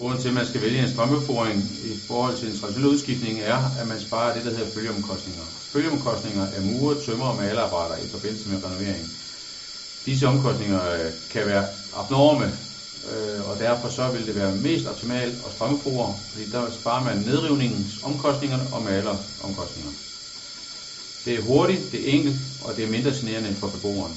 Grunden til, at man skal vælge en strømbeforing i forhold til en traditionel udskiftning, er, at man sparer det, der hedder følgeomkostninger. Følgeomkostninger er murer, tømmer og malerarbejder i forbindelse med renovering. Disse omkostninger øh, kan være abnorme, øh, og derfor så vil det være mest optimalt at strømfore, fordi der sparer man nedrivningens omkostninger og maleromkostningerne. Det er hurtigt, det er enkelt, og det er mindre generende for beboeren.